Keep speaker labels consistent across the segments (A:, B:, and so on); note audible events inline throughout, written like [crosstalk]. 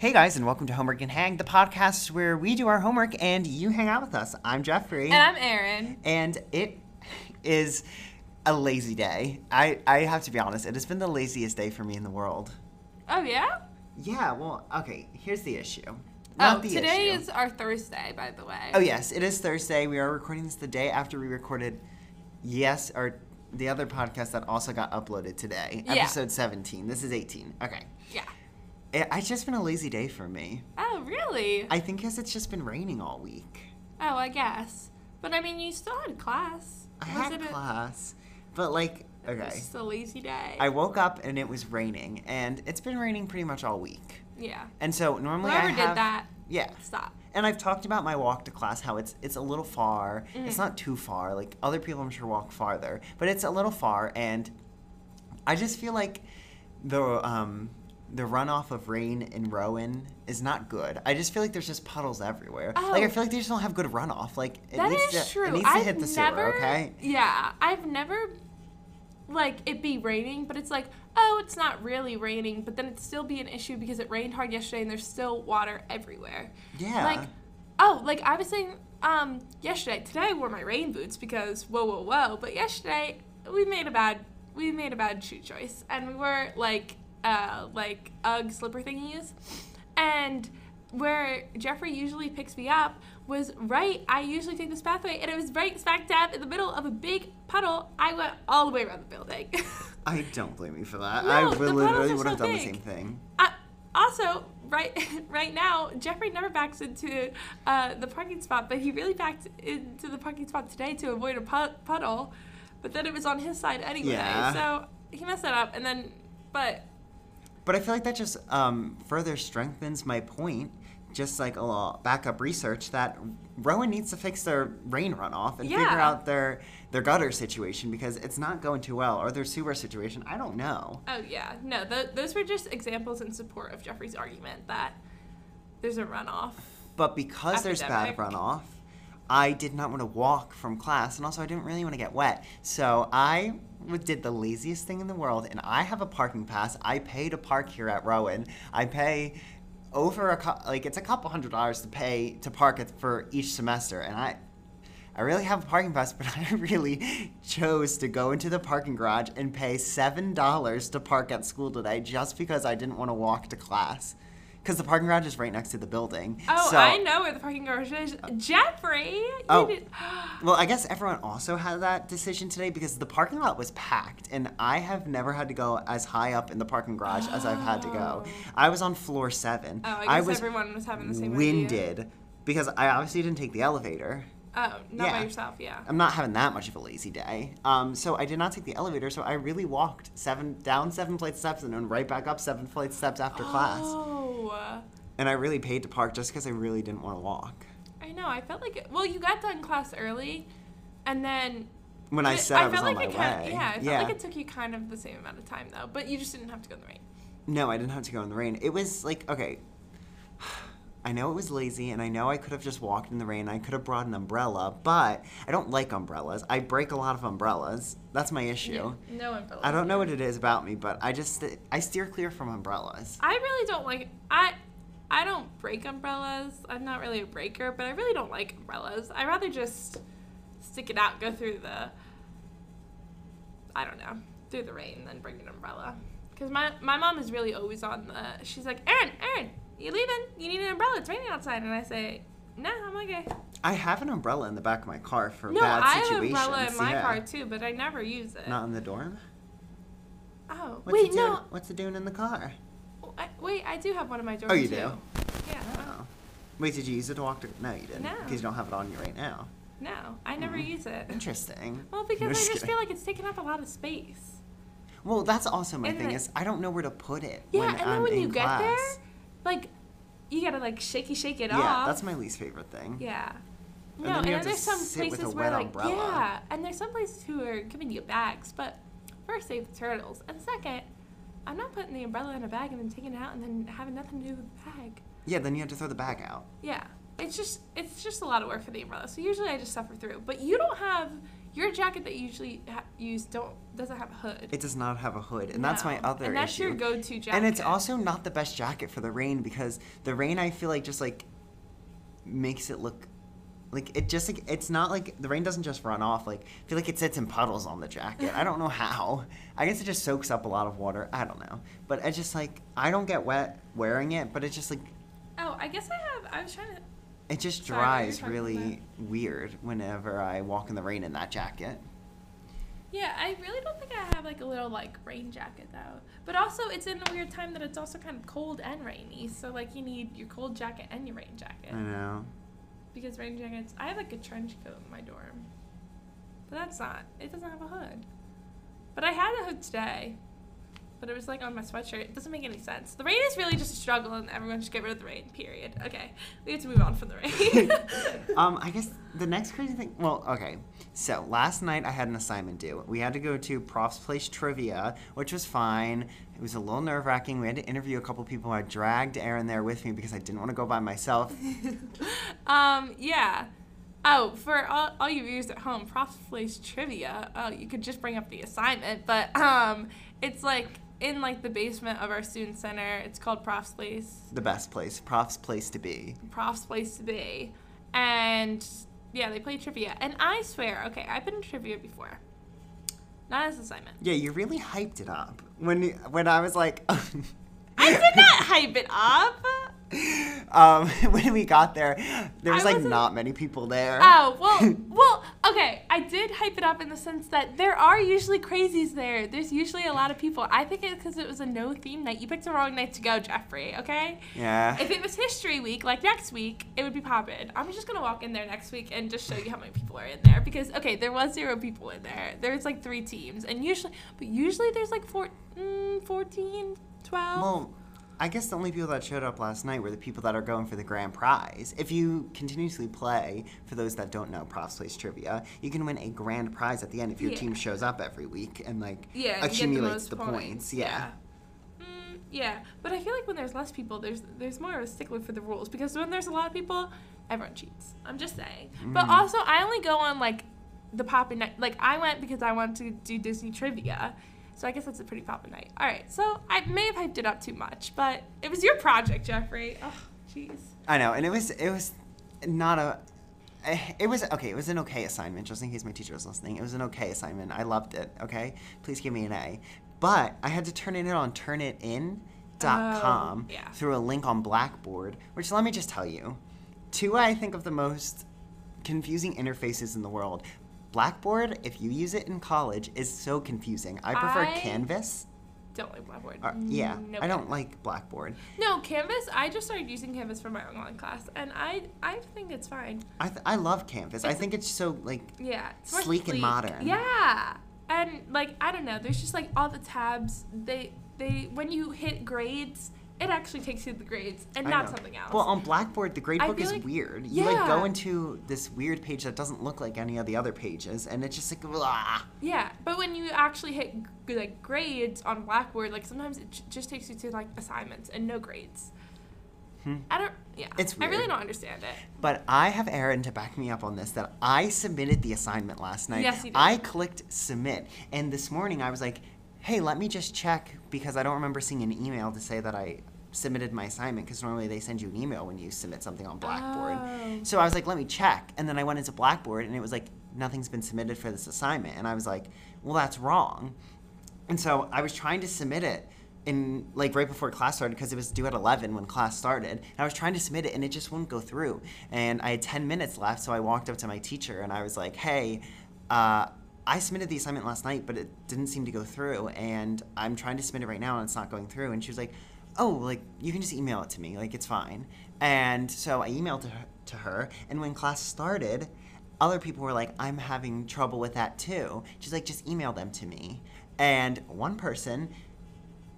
A: Hey guys, and welcome to Homework and Hang, the podcast where we do our homework and you hang out with us. I'm Jeffrey.
B: And I'm Erin.
A: And it is a lazy day. I, I have to be honest, it has been the laziest day for me in the world.
B: Oh, yeah?
A: Yeah, well, okay, here's the issue.
B: oh,
A: the
B: today
A: issue.
B: is our Thursday, by the way.
A: Oh, yes, it is Thursday. We are recording this the day after we recorded Yes, or the other podcast that also got uploaded today.
B: Yeah.
A: Episode 17. This is 18. Okay. It's just been a lazy day for me.
B: Oh, really?
A: I think because it's just been raining all week.
B: oh, I guess. But I mean, you still had class.
A: I
B: Was
A: had
B: it a-
A: class, but like, okay.
B: just a lazy day.
A: I woke up and it was raining, and it's been raining pretty much all week.
B: yeah.
A: And so normally
B: Whoever
A: I have,
B: did that,
A: Yeah,
B: stop.
A: and I've talked about my walk to class how it's it's a little far.
B: Mm.
A: It's not too far. Like other people, I'm sure walk farther, but it's a little far, and I just feel like the um the runoff of rain in Rowan is not good. I just feel like there's just puddles everywhere. Like I
B: Oh.
A: feel like they just don't have good runoff. Like it
B: That
A: needs
B: is
A: to
B: true.
A: it needs to
B: I've
A: hit the
B: never,
A: sewer. Okay.
B: Yeah, I've never like it be raining, but it's like, oh, it's not really raining, but then it still be an issue because it rained hard yesterday and there's still water everywhere.
A: Yeah.
B: Like, oh, like I was saying um yesterday. Today I wore my rain boots because whoa, whoa, whoa. But yesterday we made a bad we made a bad shoe choice, and we were like uh like UGG slipper thingies, and where Jeffrey usually picks me up was right. I usually take this pathway, and it was right smack dab in the middle of a big puddle. I went all the way around the building. [laughs]
A: I don't blame you for that.
B: No,
A: I would literally would have
B: so
A: done the same thing.
B: I, also, right [laughs] right now, Jeffrey never backs into uh, the parking spot, but he really backed into the parking spot today to avoid a pu- puddle. But then it was on his side anyway,
A: Yeah.
B: so he messed that up. And then, but
A: But I feel like that just um, further strengthens my point, just like a lot backup research that Rowan needs to fix their rain runoff and figure out their their gutter situation because it's not going too well or their sewer situation. I don't know.
B: oh yeah, no, th- those were just examples in support of Jeffrey's argument that there's a runoff.
A: But because there's bad runoff, I did not want to walk from class, and also I didn't really want to get wet. So I did the laziest thing in the world, and I have a parking pass. I pay to park here at Rowan. I pay over a like it's a couple hundred dollars to pay to park it for each semester, and I. I really have a parking pass, [laughs] but I really chose to go into the parking garage and pay seven dollars to park at school today just because I didn't want to walk to class. Because the parking garage is right next to the building.
B: Oh,
A: So-
B: I know where the parking garage is. Uh, Jeffrey!
A: Oh. [gasps] Well, I guess everyone also had that decision today because the parking lot was packed, and I have never had to go as high up in the parking garage as I've had to go.
B: Oh. [gasps]
A: I was on floor seven.
B: Oh, I guess
A: was
B: everyone was having the same idea.
A: winded because I obviously didn't take the elevator.
B: Oh, not
A: Yeah.
B: by yourself, yeah.
A: I'm not having that much of a lazy day. Um, so I did not take the elevator, so I really walked seven down seven flights of steps and then right back up seven flights of steps after class.
B: Oh,
A: And I really paid to park just because I really didn't want to walk.
B: I know. I felt like it, well, you got done class early, and then
A: When I said I, was
B: felt
A: on
B: like
A: my
B: it kind
A: way.
B: yeah, I felt like it took you kind of the same amount of time though, but you just didn't have to go in the rain.
A: No, I didn't have to go in the rain. It was like, okay, I know it was lazy, and I know I could have just walked in the rain. I could have brought an umbrella, but I don't like umbrellas. I break a lot of umbrellas. That's my issue.
B: No umbrella.
A: I don't know what it is about me, but I just I steer clear from umbrellas.
B: I really don't like. I I don't break umbrellas. I'm not really a breaker, but I really don't like umbrellas. I rather just stick it out, go through the. I don't know, through the rain, than bring an umbrella. Because my my mom is really always on the. She's like, Erin, Erin, you leaving? You need an umbrella. It's raining outside, and I say, No, I'm okay.
A: I have an umbrella in the back of my car for
B: No,
A: bad
B: I have an umbrella in my
A: yeah.
B: car too, but I never use it.
A: Not in the dorm.
B: Oh,
A: What's
B: wait,
A: it
B: no.
A: What's it doing in the car?
B: I, wait, I do have one in my dorm
A: Oh, you
B: too.
A: do?
B: Yeah.
A: Oh. Wait, did you use it to walk to? No, you didn't.
B: No.
A: Because you don't have it on you right now.
B: No, I never
A: Mhm.
B: use it.
A: Interesting. [laughs]
B: Well, because
A: No,
B: I just
A: kidding.
B: feel like it's taking up a lot of space.
A: Well, that's also my
B: And
A: thing
B: then-
A: is I don't know where to put it.
B: Yeah,
A: when
B: and then
A: I'm
B: when you get there, like, you gotta like shaky shake it
A: yeah,
B: off.
A: Yeah, that's my least favorite thing.
B: Yeah.
A: And
B: No,
A: then
B: and then there's some
A: sit with a
B: places where like
A: umbrella.
B: yeah, and there's some places who are giving you bags, but first save the turtles, and second, I'm not putting the umbrella in a bag and then taking it out and then having nothing to do with the bag.
A: Yeah, then you have to throw the bag out.
B: Yeah, it's just it's just a lot of work for the umbrella. So usually I just suffer through. But you don't have your jacket that you usually ha- use don't doesn't have a hood.
A: It does not have a hood, and that's my other
B: And that's
A: issue.
B: your go-to jacket.
A: And it's also not the best jacket for the rain because the rain I feel like just like makes it look like it just like it's not like the rain doesn't just run off like I feel like it sits in puddles on the jacket. I don't know how. I guess it just soaks up a lot of water. I don't know. But I just like I don't get wet wearing it, but it's just like
B: Oh, I guess I have. I was trying to.
A: It just
B: Sorry, what were you
A: dries really weird whenever I walk in the rain in that jacket.
B: Yeah, I really don't think I have like a little like rain jacket though. But also, it's in a weird time that it's also kind of cold and rainy. So like you need your cold jacket and your rain jacket
A: I know.
B: because rain jackets. I have like a trench coat in my dorm, but that's not. It doesn't have a hood. But I had a hood today. But it was like on my sweatshirt. It doesn't make any sense. The rain is really just a struggle, and everyone should get rid of the rain. Period. Okay, we have to move on from the rain. [laughs]
A: um, I guess the next crazy thing. Well, okay. So last night I had an assignment due. We had to go to Prof's Place Trivia, which was fine. It was a little nerve wracking. We had to interview a couple people. I dragged Erin there with me because I didn't want to go by myself. [laughs]
B: um, yeah. Oh, for all, all you viewers at home, Prof's Place Trivia, oh, you could just bring up the assignment, but um, it's like in like the basement of our student center. It's called Prof's Place,
A: The best place, Prof's place to be.
B: Prof's Place to be, and yeah, they play trivia. And I swear, okay, I've been in trivia before, not as an assignment.
A: Yeah, you really hyped it up when when I was like. [laughs]
B: I did not hype it up. [laughs]
A: um, [laughs] when we got there, there was
B: I
A: like
B: wasn't-
A: many people there.
B: Oh, well, well. I did hype it up in the sense that there are usually crazies there. There's usually a lot of people. I think it's because it was a no theme night. You picked the wrong night to go, Jeffrey, okay?
A: yeah.
B: If it was history week, like next week, it would be poppin'. I'm just gonna walk in there next week and just show you how many people are in there. Because, okay, there was zero people in there. There's like three teams. And usually, but usually there's like four, mm, 14, 12.
A: Well, I guess the only people that showed up last night were the people that are going for the grand prize. If you continuously play, for those that don't know Prof's Place Trivia, you can win a grand prize at the end if your
B: Yeah.
A: team shows up every week and like
B: yeah, get the
A: accumulates the, points. Yeah.
B: Mm, yeah, but I feel like when there's less people, there's there's more of a stickler for the rules because when there's a lot of people, everyone cheats. I'm just saying. But
A: Mm.
B: also, I only go on like the poppin' night. Like I went because I wanted to do Disney trivia, so I guess that's a pretty poppin' night. All right, so I may have hyped it up too much, but it was your project, Jeffrey. Oh, jeez.
A: I know, and it was it was not a. eh, It was okay. It was an okay assignment. Just in case my teacher was listening, it was an okay assignment. I loved it. Okay, please give me an A. But I had to turn it in on turnitin.com
B: Oh, yeah.
A: through a link on Blackboard. Which let me just tell you, two I think of the most confusing interfaces in the world. Blackboard, if you use it in college, is so confusing. I prefer
B: I-
A: Canvas.
B: Don't like Blackboard.
A: Yeah,
B: No
A: I don't like Blackboard.
B: No, Canvas. I just started using Canvas for my online class, and I I think it's fine.
A: I, th- I love Canvas. I think it's so like
B: Yeah, it's more
A: Sleek and modern.
B: Yeah, and like I don't know, there's just like all the tabs. They they when you hit grades, it actually takes you to the grades and
A: I
B: not
A: know.
B: something else.
A: Well, on Blackboard, the
B: I
A: gradebook is
B: like-
A: weird. You like go into this weird page that doesn't look like any of the other pages, and it's just like, blah.
B: yeah, but when you actually hit g- like grades on Blackboard, like sometimes it just takes you to like assignments and no grades.
A: Hmm.
B: I don't. Yeah,
A: It's Weird.
B: I really don't understand it.
A: But I have Aaron to back me up on this that I submitted the assignment last night.
B: Yes, you did.
A: I clicked submit, and this morning I was like, hey, let me just check because I don't remember seeing an email to say that I submitted my assignment because normally they send you an email when you submit something on Blackboard.
B: Oh.
A: So I was like, let me check. And then I went into Blackboard and it was like, nothing's been submitted for this assignment. And I was like, well, that's wrong. And so I was trying to submit it in like right before class started because it was due at 11 when class started. And I was trying to submit it and it just wouldn't go through. And I had 10 minutes left. So I walked up to my teacher and I was like, hey, uh, I submitted the assignment last night, but it didn't seem to go through. And I'm trying to submit it right now and it's not going through. And she was like, oh, like you can just email it to me. Like it's fine. And so I emailed to her, to her. And when class started, other people were like, I'm having trouble with that too. She's like, just email them to me. And one person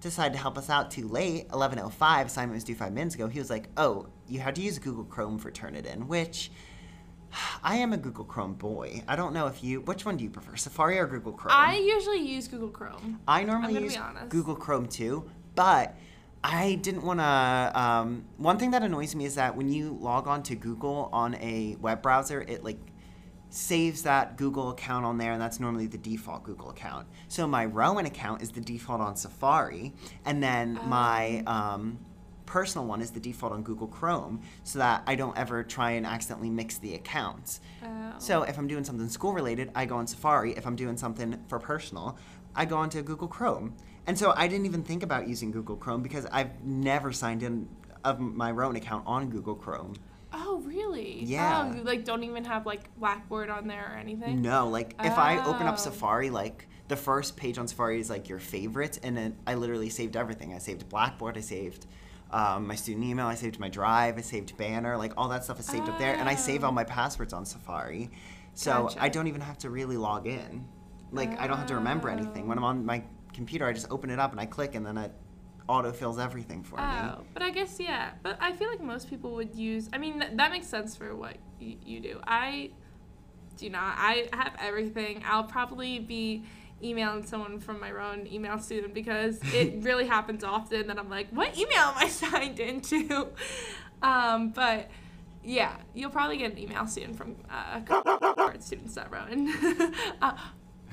A: decided to help us out too late. 11:05 assignment was due five minutes ago. He was like, "Oh, you had to use Google Chrome for Turnitin," which [sighs] I am a Google Chrome boy. I don't know if you. Which one do you prefer, Safari or Google Chrome?
B: I usually use Google Chrome.
A: I normally use. Google Chrome too, but I didn't want to. Um, one thing that annoys me is that when you log on to Google on a web browser, it like saves that Google account on there, and that's normally the default Google account. So my Rowan account is the default on Safari, and then my um, personal one is the default on Google Chrome, so that I don't ever try and accidentally mix the accounts.
B: Oh.
A: So if I'm doing something school related, I go on Safari. If I'm doing something for personal, I go onto Google Chrome. And so I didn't even think about using Google Chrome because I've never signed in of my Rowan account on Google Chrome.
B: Oh, really?
A: Yeah.
B: Oh, you like don't even have like Blackboard on there or anything?
A: No, like if I open up
B: Oh.
A: Safari, like the first page on Safari is like your favorites, and then I literally saved everything. I saved Blackboard, I saved um, my student email, I saved my Drive, I saved Banner, like all that stuff is saved up there, and I save
B: Oh.
A: all my passwords on Safari, so
B: Gotcha.
A: I don't even have to really log in. Like I don't have to remember anything. When I'm on my computer, I just open it up and I click, and then it autofills everything for me.
B: Oh, but I guess yeah. But I feel like most people would use. I mean, th- that makes sense for what y- you do. I do not. I have everything. I'll probably be emailing someone from my own email soon because [laughs] it really happens often that I'm like, what email am I [laughs] signed into? Um, but yeah, you'll probably get an email soon from uh, card [laughs] students at Rowan. uh,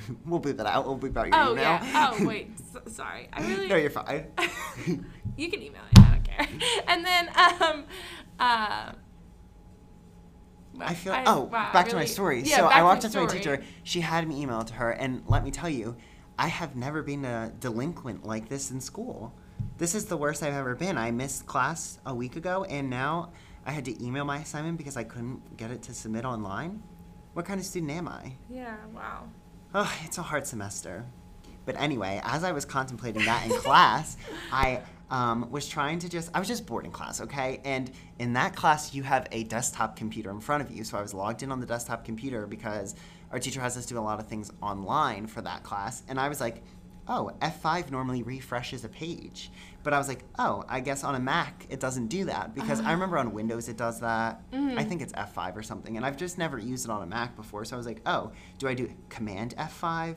B: [laughs]
A: We'll bleep that out. We'll bleep out your
B: oh
A: email.
B: yeah. Oh [laughs] wait. S- sorry. I really.
A: no, you're fine. [laughs]
B: you can email me. I don't care. And then, um, uh,
A: I feel.
B: I-
A: oh,
B: wow,
A: back to my story.
B: yeah,
A: so I walked up to my teacher. She had me email to her, and let me tell you, I have never been a delinquent like this in school. This is the worst I've ever been. I missed class a week ago, and now I had to email my assignment because I couldn't get it to submit online. What kind of student am I?
B: Yeah. Wow.
A: Oh, it's a hard semester. But anyway, as I was contemplating that in class, [laughs] I um, was trying to just, I was just bored in class, okay? And in that class, you have a desktop computer in front of you. So I was logged in on the desktop computer because our teacher has us do a lot of things online for that class. And I was like, oh, F5 normally refreshes a page. But I was like, oh, I guess on a Mac it doesn't do that because I remember on Windows it does that. I think it's F5 or something. And I've just never used it on a Mac before. So I was like, oh, do I do Command F5?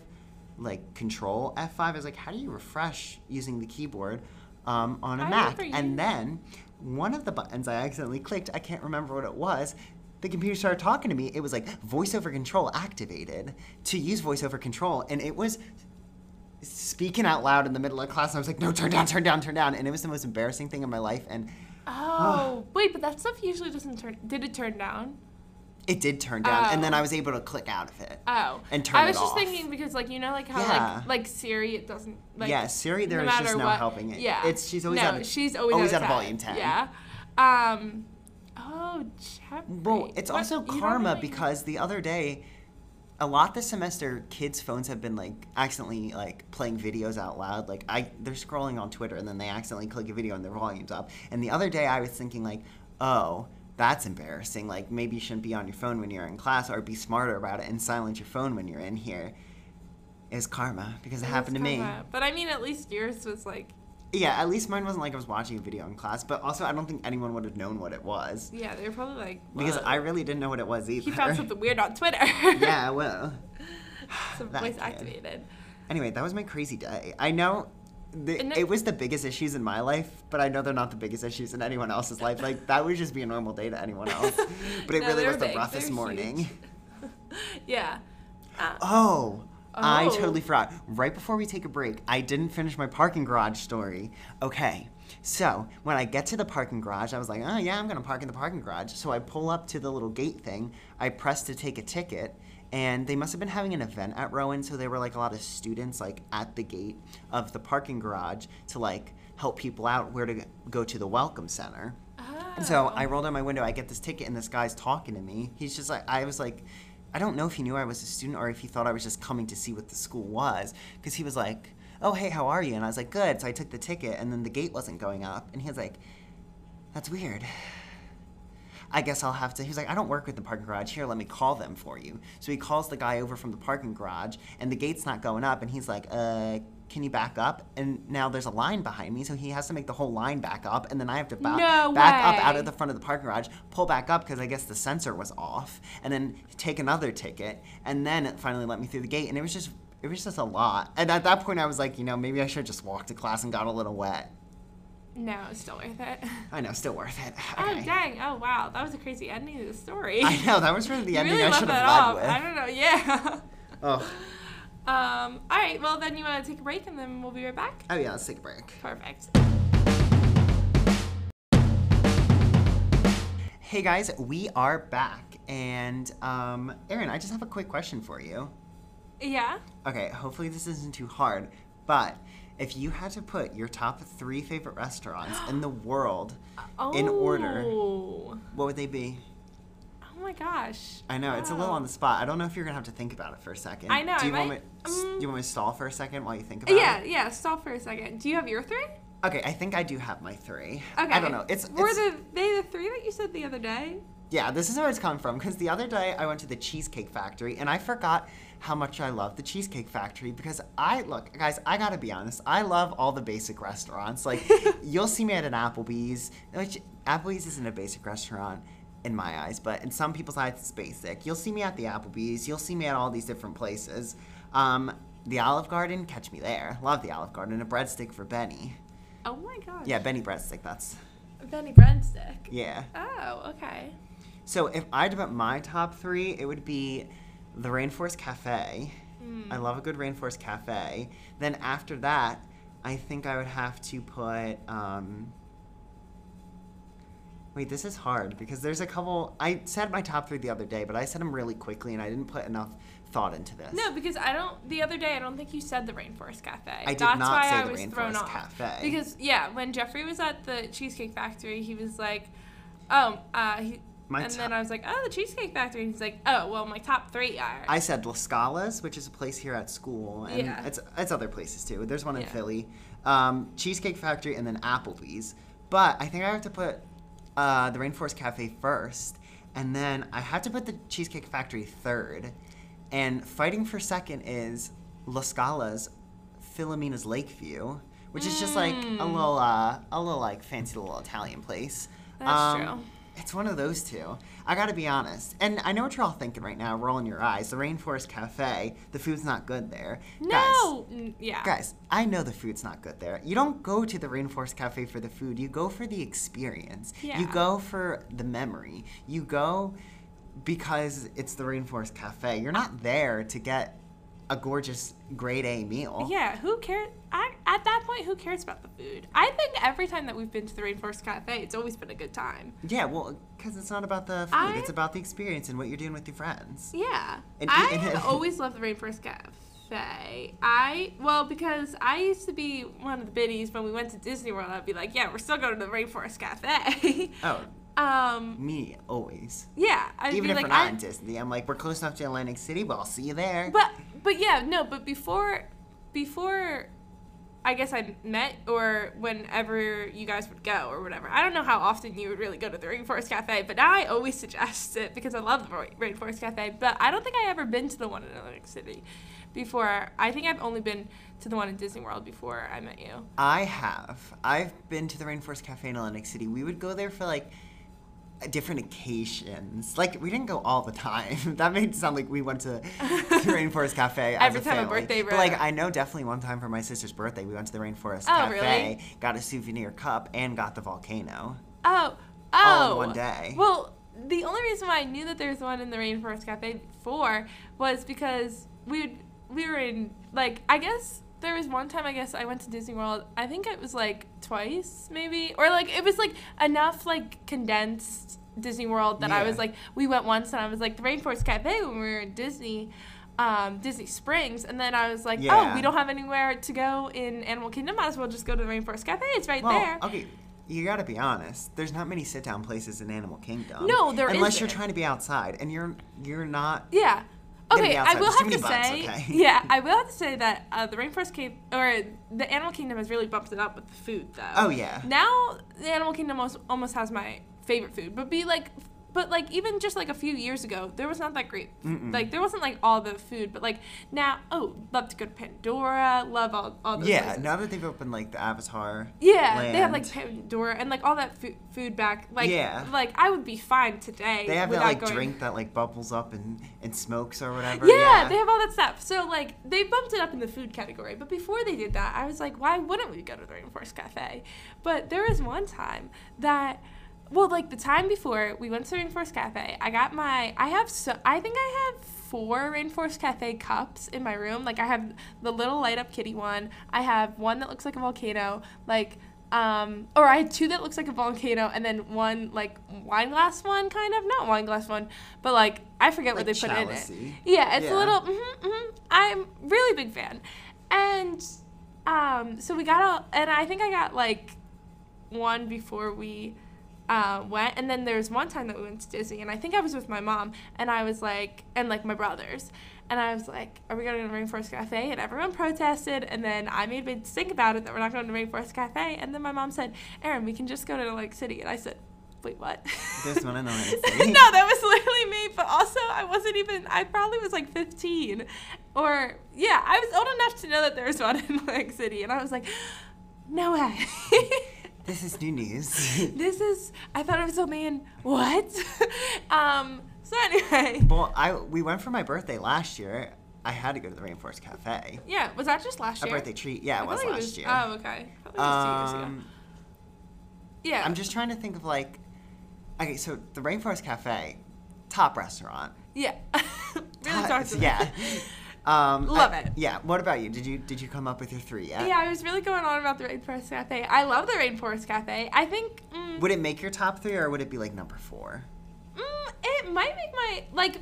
A: Like Control F5? I was like, how do you refresh using the keyboard um, on a
B: iMac?
A: And then one of the buttons I accidentally clicked, I can't remember what it was. The computer started talking to me. It was like voiceover control activated to use voiceover control. And it was speaking out loud in the middle of class. And I was like, no, turn down, turn down, turn down. And it was the most embarrassing thing in my life. And
B: Oh, [sighs] wait, but that stuff usually doesn't turn. Did it turn down?
A: it did turn down. And then
B: Oh.
A: I was able to click out of it.
B: Oh.
A: And turn.
B: I was just
A: off.
B: thinking because, like, you know, like how
A: Yeah.
B: like like Siri, it doesn't like.
A: yeah, Siri, there
B: no
A: is just no
B: what-
A: helping it.
B: Yeah.
A: It's, she's always
B: no,
A: at a,
B: she's always,
A: always
B: at,
A: at volume 10.
B: Yeah. Um. Oh, Jeopardy.
A: Well, it's
B: What-
A: also
B: you
A: karma
B: really-
A: because the other day, a lot this semester, kids' phones have been like accidentally like playing videos out loud. Like I, they're scrolling on Twitter and then they accidentally click a video and their volume's up. And the other day, I was thinking like, oh, that's embarrassing. Like maybe you shouldn't be on your phone when you're in class, or be smarter about it and silence your phone when you're in here. Is karma because it,
B: It
A: happened to me.
B: But I mean, at least yours was like,
A: Yeah, at least mine wasn't like I was watching a video in class, but also I don't think anyone would have known what it was
B: yeah, they were probably like.
A: because I really didn't know what it was either.
B: He found something weird on Twitter. [laughs]
A: yeah, well.
B: Some voice activated.
A: Anyway, that was my crazy day. I know the, it,
B: it-
A: was the biggest issues in my life, but I know they're not the biggest issues in anyone else's life. Like that would just be a normal day to anyone [laughs] else. But it
B: No,
A: really was the
B: big.
A: roughest
B: They're
A: morning. [laughs]
B: yeah. Uh,
A: Oh, I
B: Oh.
A: totally forgot. Right before we take a break, I didn't finish my parking garage story. Okay, so when I get to the parking garage, I was like, oh yeah, I'm gonna park in the parking garage. So I pull up to the little gate thing. I press to take a ticket, and they must have been having an event at Rowan, so there were like a lot of students like at the gate of the parking garage to like help people out where to go to the welcome center. And so
B: oh.
A: I rolled down my window. I get this ticket, and this guy's talking to me. He's just like, I was like, I don't know if he knew I was a student or if he thought I was just coming to see what the school was. Because he was like, Oh, hey, how are you? And I was like, Good. So I took the ticket, and then the gate wasn't going up. And he was like, That's weird. I guess I'll have to. He's like, I don't work with the parking garage. Here, let me call them for you. So he calls the guy over from the parking garage, and the gate's not going up. And he's like, uh, can you back up? And now there's a line behind me, so he has to make the whole line back up, and then I have to ba-
B: No
A: back up out of the front of the parking garage, pull back up because I guess the sensor was off, and then take another ticket, and then it finally let me through the gate. And it was just, it was just a lot. And at that point, I was like, you know, maybe I should just walk to class and got a little wet.
B: No, it's still worth it.
A: I know, still worth it. [laughs]
B: Oh dang! Oh wow, that was a crazy ending to the story.
A: I know that was really the ending
B: really
A: I should have
B: off.
A: led with.
B: I don't know. Yeah.
A: Oh. [laughs]
B: Um. All right. Well, then you want to take a break, and then we'll be right back.
A: oh yeah, let's take a break.
B: Perfect.
A: Hey guys, we are back, and um, Erin, I just have a quick question for you.
B: Yeah.
A: Okay, hopefully this isn't too hard, but if you had to put your top three favorite restaurants in the world, In order.
B: Oh.
A: what would they be?
B: Oh my gosh.
A: I know it's a little on the spot. I don't know if you're gonna have to think about it for a second.
B: I know,
A: Do
B: I
A: you want
B: might-
A: me?
B: um,
A: do you want me to stall for a second while you think about
B: Yeah.
A: it?
B: Yeah. yeah, stall for a second. Do you have your three?
A: Okay, I think I do have my three.
B: Okay.
A: I don't know. It's,
B: were
A: it's
B: the they the three that you said the other day?
A: yeah. This is where it's come from because the other day I went to the Cheesecake Factory and I forgot how much I love the Cheesecake Factory because I look, guys. I gotta be honest. I love all the basic restaurants. Like [laughs] you'll see me at an Applebee's, which Applebee's isn't a basic restaurant in my eyes, but in some people's eyes it's basic. You'll see me at the Applebee's. You'll see me at all these different places. Um, the Olive Garden, catch me there. Love the Olive Garden. A breadstick for Benny.
B: Oh my gosh.
A: Yeah, Benny breadstick. That's
B: Benny Breadstick.
A: yeah.
B: Oh, okay.
A: So if I had to put my top three, it would be the Rainforest Cafe.
B: Mm.
A: I love a good Rainforest Cafe. Then after that, I think I would have to put. Um, wait, this is hard because there's a couple. I said my top three the other day, but I said them really quickly and I didn't put enough thought into this.
B: No, because I don't. The other day, I don't think you said the Rainforest Cafe.
A: I did
B: That's
A: not
B: why
A: say
B: I
A: the
B: was
A: Rainforest
B: thrown off.
A: Cafe.
B: Because yeah, when Jeffrey was at the Cheesecake Factory, he was like, "Oh, uh," he, and then I was like, "Oh, the Cheesecake Factory." And he's like, "Oh, well, my top three are."
A: I said La Scala's, which is a place here at school, and
B: Yeah.
A: it's it's other places too. There's one in
B: Yeah.
A: Philly, um, Cheesecake Factory, and then Applebee's. But I think I have to put uh, the Rainforest Cafe first, and then I had to put the Cheesecake Factory third. And fighting for second is La Scala's Filomena's Lakeview, which is just like a
B: Mm.
A: little uh, a little like fancy little Italian place. Um,
B: That's true.
A: It's one of those two. I gotta be honest. And I know what you're all thinking right now, rolling your eyes. The Rainforest Cafe, the food's not good there.
B: no. Mm, yeah.
A: Guys, guys, I know the food's not good there. You don't go to the Rainforest Cafe for the food, you go for the experience.
B: Yeah.
A: You go for the memory. You go because it's the Rainforest Cafe. You're not there to get a gorgeous grade A meal.
B: Yeah, who cares? I, at that point, who cares about the food? I think every time that we've been to the Rainforest Cafe, it's always been a good time.
A: Yeah, well, because it's not about the food,
B: I-
A: it's about the experience and what you're doing with your friends.
B: Yeah.
A: And
B: I
A: and-
B: have always loved the Rainforest Cafe. I, well, because I used to be one of the biddies when we went to Disney World. I'd be like, yeah, we're still going to the Rainforest Cafe. [laughs]
A: Oh, [laughs]
B: um,
A: me, always.
B: yeah. I'd
A: Even
B: be
A: if
B: like,
A: we're not
B: I-
A: in Disney, I'm like, we're close enough to Atlantic City, but I'll see you there.
B: But but yeah, no, but before before I guess I met or whenever you guys would go or whatever. I don't know how often you would really go to the Rainforest Cafe, but now I always suggest it because I love the Rainforest Cafe. But I don't think I ever been to the one in Atlantic City before. I think I've only been to the one in Disney World before I met you.
A: I have. I've been to the Rainforest Cafe in Atlantic City. We would go there for like different occasions. Like we didn't go all the time. [laughs] that made it sound like we went to, to [laughs] Rainforest Cafe
B: Every
A: a
B: time a
A: family.
B: birthday
A: But like I know definitely one time for my sister's birthday, we went to the Rainforest
B: Oh,
A: Cafe,
B: really?
A: got a souvenir cup, and got the volcano.
B: Oh, oh.
A: All in oh. one day.
B: Well, the only reason why I knew that there was one in the Rainforest Cafe before was because we would, we were in like I guess there was one time I guess I went to Disney World. I think it was like twice maybe or like it was like enough like condensed Disney World that I was like we went once and I was like the Rainforest Cafe when we were in Disney. Um, Disney Springs, and then I was like,
A: Yeah.
B: "Oh, we don't have anywhere to go in Animal Kingdom. Might as well just go to the Rainforest Cafe. It's right
A: Well,
B: there."
A: okay. You gotta be honest. There's not many sit-down places in Animal Kingdom.
B: No, there
A: unless you're trying to be outside, and you're you're not.
B: Yeah. Okay, I will have to
A: many
B: say,
A: okay? [laughs]
B: yeah, I will have to say that uh, the Rainforest Cafe or the Animal Kingdom has really bumped it up with the food, though.
A: Oh yeah.
B: Now the Animal Kingdom almost, almost has my favorite food, but be like but like even just like a few years ago, there was not that great.
A: Mm-mm.
B: Like there wasn't like all the food, but like now, oh, love to go to Pandora. Love all all those.
A: Yeah,
B: places.
A: now that they've opened like the Avatar.
B: Yeah, they have like. Pandora and like all that food, food back. Like,
A: Yeah.
B: like I would be fine today.
A: They have that like
B: going-
A: drink that like bubbles up and, and smokes or whatever.
B: Yeah, they have all that stuff. So like they bumped it up in the food category. But before they did that, I was like, why wouldn't we go to the Rainforest Cafe? But there was one time that well, like the time before we went to Rainforest Cafe, I got my I have so I think I have four Rainforest Cafe cups in my room. Like I have the little light up kitty one. I have one that looks like a volcano, like um, or I had two that looks like a volcano, and then one like wine glass one, kind of not wine glass one, but like I forget what
A: Like
B: they put in it. Yeah, it's
A: Yeah.
B: a little. hmm hmm I'm really big fan, and um, so we got all, and I think I got like one before we uh, went, and then there was one time that we went to Disney, and I think I was with my mom, and I was like, and like my brothers, and I was like, "Are we going to Rainforest Cafe?" And everyone protested, and then I made a think about it that we're not going to Rainforest Cafe, and then my mom said, "Erin, we can just go to Lake City," and I said. Wait, what?
A: There's one in Atlantic
B: no, that was literally me. But also, I wasn't even. I probably was like 15, or yeah, I was old enough to know that there was one in Atlantic City, and I was like, no way. [laughs]
A: This is new news. [laughs]
B: this is. I thought it was only in what? [laughs] um. So anyway,
A: well, I we went for my birthday last year. I had to go to the Rainforest Cafe.
B: yeah. Was that just last year?
A: A birthday treat. Yeah,
B: I
A: it was last year.
B: Oh, okay. It was two years ago.
A: Um,
B: Yeah.
A: I'm just trying to think of like, okay, so the Rainforest Cafe, top restaurant.
B: Yeah. [laughs] really talked to
A: yeah. Um,
B: Love
A: I-
B: it.
A: Yeah. What about you? Did you did you come up with your three yet?
B: Yeah, I was really going on about the Rainforest Cafe. I love the Rainforest Cafe. I think. Mm,
A: Would it make your top three, or would it be like number four?
B: Mm, it might make my like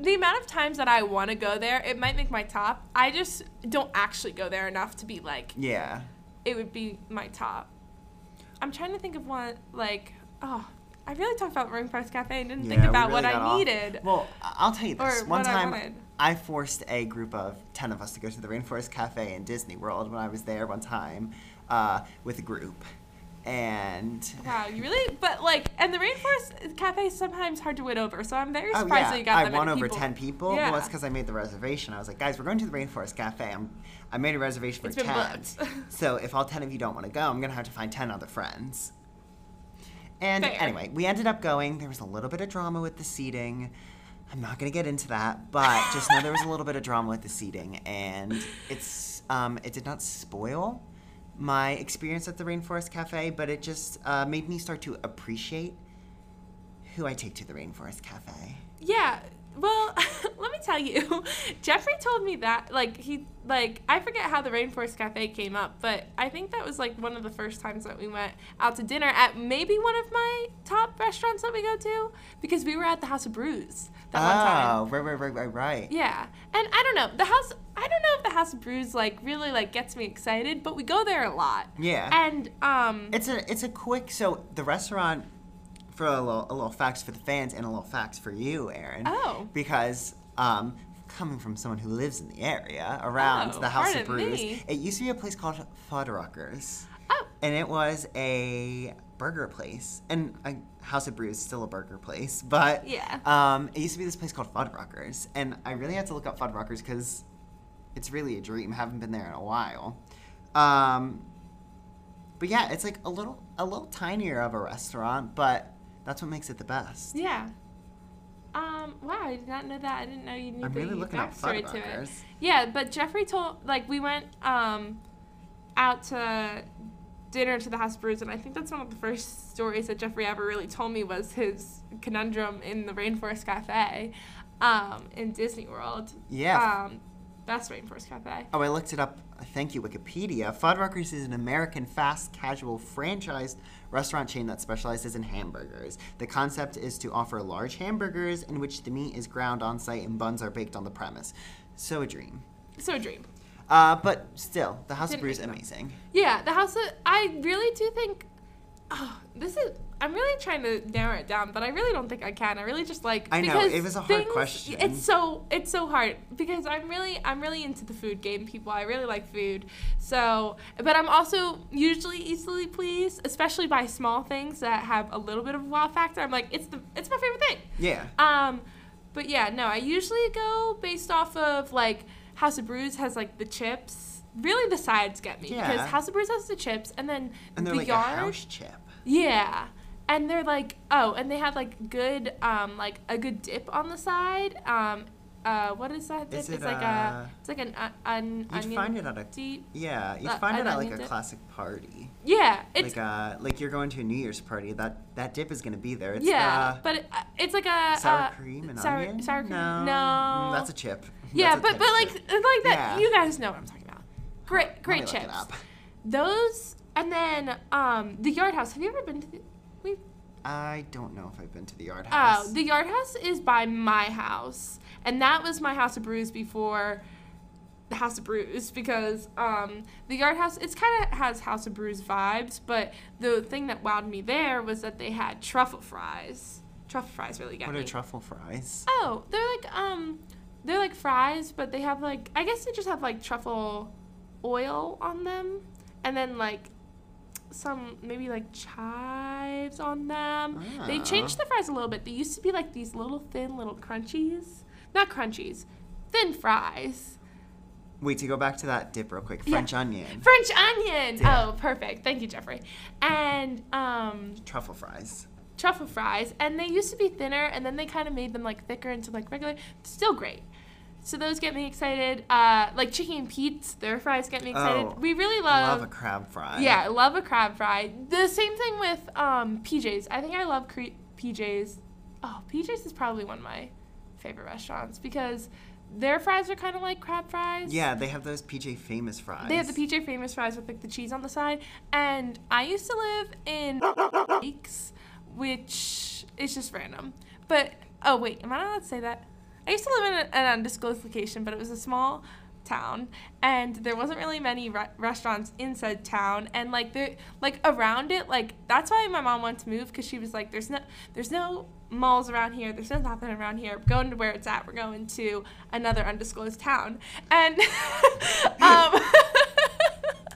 B: the amount of times that I want to go there. It might make my top. I just don't actually go there enough to be like
A: Yeah.
B: it would be my top. I'm trying to think of one like oh I really talked about Rainforest Cafe and didn't think
A: Yeah, we
B: about
A: really
B: what I
A: off.
B: needed.
A: Well, I- I'll tell you this. One
B: I
A: time,
B: wanted.
A: I forced a group of ten of us to go to the Rainforest Cafe in Disney World when I was there one time uh, with a group, and
B: Wow, you really? But like, and the Rainforest Cafe is sometimes hard to win over. So I'm very
A: oh
B: surprised
A: yeah,
B: that you got
A: I
B: that
A: won over
B: people.
A: ten people.
B: Yeah.
A: Well, it's because I made the reservation. I was like, guys, we're going to the Rainforest Cafe. I'm, I made a reservation for
B: It's been
A: ten. [laughs] so if all ten of you don't want to go, I'm gonna have to find ten other friends. And
B: Fair.
A: anyway, we ended up going. There was a little bit of drama with the seating. I'm not gonna get into that, but just know there was a little bit of drama with the seating, and it's um, it did not spoil my experience at the Rainforest Cafe, but it just uh, made me start to appreciate who I take to the Rainforest Cafe.
B: Yeah. Well, [laughs] let me tell you, [laughs] Jeffrey told me that like he like I forget how the Rainforest Cafe came up, but I think that was like one of the first times that we went out to dinner at maybe one of my top restaurants that we go to because we were at the House of Brews that one time.
A: oh, right, right, right, right, right.
B: Yeah, and I don't know the house. I don't know if the House of Brews like really like gets me excited, but we go there a lot.
A: Yeah.
B: And um,
A: It's a it's a quick so the restaurant for a little a little facts for the fans and a little facts for you, Erin.
B: Oh.
A: Because um coming from someone who lives in the area around
B: Oh,
A: the House of Brews, it used to be a place called Fuddruckers.
B: oh,
A: And it was a burger place. And uh, House of Brews is still a burger place, but
B: Yeah.
A: um, it used to be this place called Fuddruckers. And I really had to look up Fuddruckers because it's really a dream. Haven't been there in a while. Um, but yeah, it's like a little a little tinier of a restaurant, but that's what makes it the best.
B: yeah. Um, wow, I did not know that. I didn't know you knew
A: I'm
B: the
A: really looking up
B: backstory to it. Yeah, but Jeffrey told like we went um out to dinner to the House of Brews, and I think that's one of the first stories that Jeffrey ever really told me was his conundrum in the Rainforest Cafe, um, in Disney World.
A: Yeah.
B: Um, best Rainforest Cafe.
A: Oh, I looked it up. Thank you, Wikipedia. Fuddruckers is an American fast casual franchised restaurant chain that specializes in hamburgers. The concept is to offer large hamburgers in which the meat is ground on site and buns are baked on the premise. So a dream.
B: So a dream.
A: Uh, but still, the House of Brews
B: make
A: amazing.
B: Yeah, the House of I really do think oh, this is. I'm really trying to narrow it down, but I really don't think I can. I really just like.
A: I know, it was a hard
B: things-
A: question.
B: It's so it's so hard because I'm really I'm really into the food game, people. I really like food. So, but I'm also usually easily pleased, especially by small things that have a little bit of a wow factor. I'm like, it's the it's my favorite thing.
A: Yeah.
B: Um, but yeah, no, I usually go based off of like House of Brews has like the chips. Really, the sides get me
A: Yeah.
B: because House of Brews has the chips, and then
A: And they're
B: the
A: like
B: yard.
A: a house chip.
B: Yeah. And they're like, oh, and they have like good, um, like a good dip on the side. Um, uh, what is that dip?
A: Is it,
B: it's like a, it's like an uh, un,
A: You'd
B: onion
A: find it at a
B: deep.
A: yeah. You'd
B: Uh,
A: find it at like a
B: dip?
A: classic party.
B: Yeah, it's
A: like uh, like you're going to a New Year's party. That that dip is gonna be there. It's
B: yeah,
A: the
B: but it, uh, it's like a
A: sour
B: uh,
A: cream and
B: sour,
A: onion.
B: sour cream.
A: No,
B: No,
A: Mm, that's a chip.
B: yeah,
A: a
B: but but like
A: chip.
B: like that.
A: Yeah.
B: You guys know what I'm talking about. Great, great chips. Those and then um the Yard House. Have you ever been to the?
A: I don't know if I've been to the Yard House.
B: Oh, the Yard House is by my house, and that was my House of Brews before the House of Brews [laughs] because um, the Yard House it's kind of has House of Brews vibes, but the thing that wowed me there was that they had truffle fries. Truffle fries really get
A: what
B: me.
A: are truffle fries?
B: oh, they're like um, they're like fries, but they have like I guess they just have like truffle oil on them, and then like some maybe like chives on them. They
A: Ah.
B: changed the fries a little bit. They used to be like these little thin little crunchies. Not crunchies. Thin fries.
A: Wait, to go back to that dip real quick.
B: Yeah.
A: French onion,
B: French onion.
A: Yeah.
B: Oh, perfect. Thank you, Jeffrey. And um
A: truffle fries.
B: truffle fries. And they used to be thinner and then they kind of made them like thicker into like regular. Still great. So those get me excited. Uh like Chickie's and Pete's, their fries get me excited.
A: Oh,
B: we really
A: Love
B: love,
A: a crab fry.
B: Yeah, I love a crab fry. The same thing with um, PJs. I think I love cre- PJs. Oh, PJs is probably one of my favorite restaurants because their fries are kind of like crab fries.
A: Yeah, they have those PJ famous fries.
B: They have the PJ famous fries with like the cheese on the side. And I used to live in [laughs] Weeks, which is just random. But oh wait, am I not allowed to say that? I used to live in an undisclosed location, but it was a small town and there wasn't really many re- restaurants in said town and like there like around it like that's why my mom wanted to move because she was like there's no there's no malls around here there's no nothing around here we're going to where it's at we're going to another undisclosed town. And [laughs] um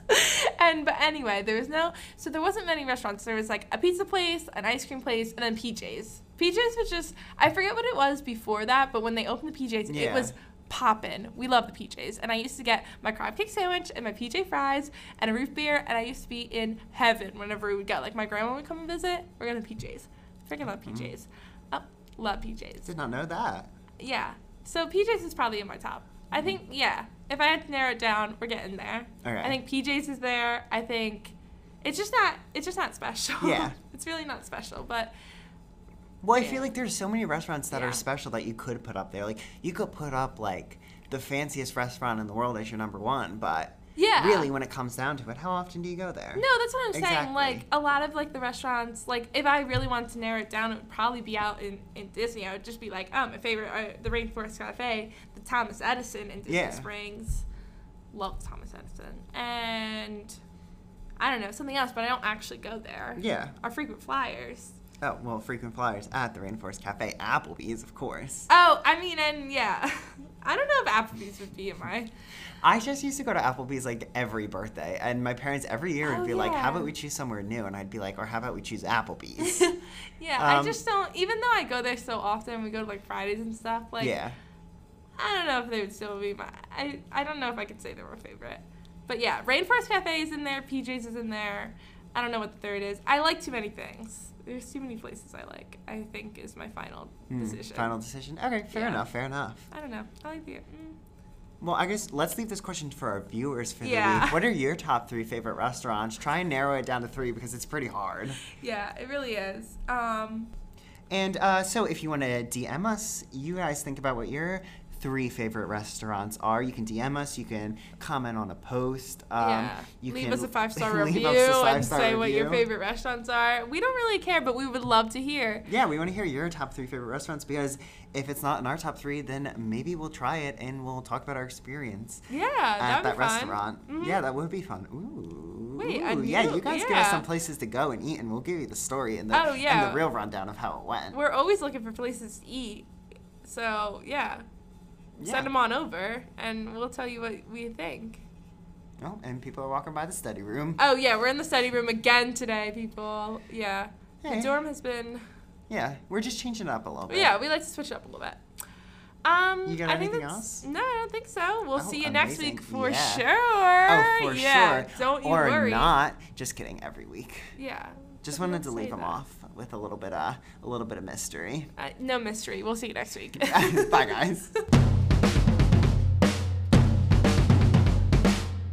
B: [laughs] and but anyway there was no so there wasn't many restaurants. There was like a pizza place an ice cream place and then pjs pjs was just i forget what it was before that but when they opened the pjs it was poppin'. We love the PJs. And I used to get my crab cake sandwich and my PJ fries and a root beer. And I used to be in heaven whenever we would go. Like my grandma would come and visit. We're going to PJs. Freaking love mm-hmm. PJs. Oh, love PJs.
A: Did not know that.
B: Yeah. So PJs is probably in my top. I mm-hmm. think, yeah. If I had to narrow it down, we're getting there.
A: Okay.
B: I think PJs is there. I think it's just not, it's just not special.
A: Yeah. [laughs]
B: it's really not special. But
A: Well, I feel like there's so many restaurants that
B: Yeah.
A: are special that you could put up there. Like you could put up like the fanciest restaurant in the world as your number one, but
B: yeah.
A: really, when it comes down to it, how often do you go there?
B: No, that's what I'm saying. Like a lot of like the restaurants, like if I really wanted to narrow it down, it would probably be out in, in Disney. I would just be like, oh, my favorite, uh, the Rainforest Cafe, the Thomas Edison in Disney
A: Yeah.
B: Springs. Love Thomas Edison, and I don't know something else, but I don't actually go there.
A: Yeah.
B: Our frequent flyers.
A: Oh well, frequent flyers at the Rainforest Cafe, Applebee's, of course.
B: Oh, I mean, and yeah, [laughs] I don't know if Applebee's would be in my.
A: I just used to go to Applebee's like every birthday, and my parents every year would
B: Oh,
A: be like, "How about we choose somewhere new?" And I'd be like, "Or how about we choose Applebee's?" [laughs]
B: yeah, I
A: Um,
B: just don't. Even though I go there so often, we go to like Fridays and stuff. Like,
A: yeah.
B: I don't know if they would still be my. I, I don't know if I could say they were a favorite. But yeah, Rainforest Cafe is in there, PJ's is in there. I don't know what the third is. I like too many things. There's too many places I like, I think is my final
A: Hmm,
B: decision.
A: Final decision. Okay, fair
B: Yeah.
A: enough. Fair enough.
B: I don't know. I like the. Mm.
A: Well, I guess let's leave this question for our viewers for the
B: Yeah.
A: week. What are [laughs] your top three favorite restaurants? Try and narrow it down to three because it's pretty hard.
B: Yeah, it really is. Um,
A: And uh, so, if you want to DM us, you guys think about what your three favorite restaurants are. You can DM us. You can comment on a post. Um,
B: yeah.
A: You
B: leave
A: can
B: us a five star [laughs] review
A: a
B: and say what your favorite restaurants are. We don't really care, but we would love to hear.
A: Yeah, we want to hear your top three favorite restaurants because if it's not in our top three, then maybe we'll try it and we'll talk about our experience
B: Yeah,
A: at that
B: be fun.
A: restaurant.
B: Mhm.
A: Yeah, that would be fun. Ooh.
B: Wait,
A: Ooh,
B: and
A: yeah,
B: you-
A: guys give us some places to go and eat, and we'll give you the story and the,
B: Oh,
A: and the real rundown of how it went.
B: We're always looking for places to eat. So, yeah.
A: Yeah.
B: Send them on over and we'll tell you what we think.
A: Oh, and people are walking by the study room.
B: Oh, yeah, we're in the study room again today, people. Yeah.
A: Hey.
B: The dorm has been.
A: Yeah, we're just changing it up a little bit.
B: Yeah, we like to switch it up a little bit. Um,
A: You got
B: I
A: anything else?
B: No, I don't think so. We'll
A: Oh,
B: see you next week for
A: Yeah.
B: sure.
A: Oh, for
B: yeah,
A: sure.
B: Don't you
A: or
B: worry.
A: not. Just kidding. Every week.
B: Yeah.
A: Just wanted to leave them
B: that.
A: off with a little bit, of a little bit of mystery.
B: Uh, no mystery. We'll see you next week. [laughs]
A: Bye, guys. [laughs]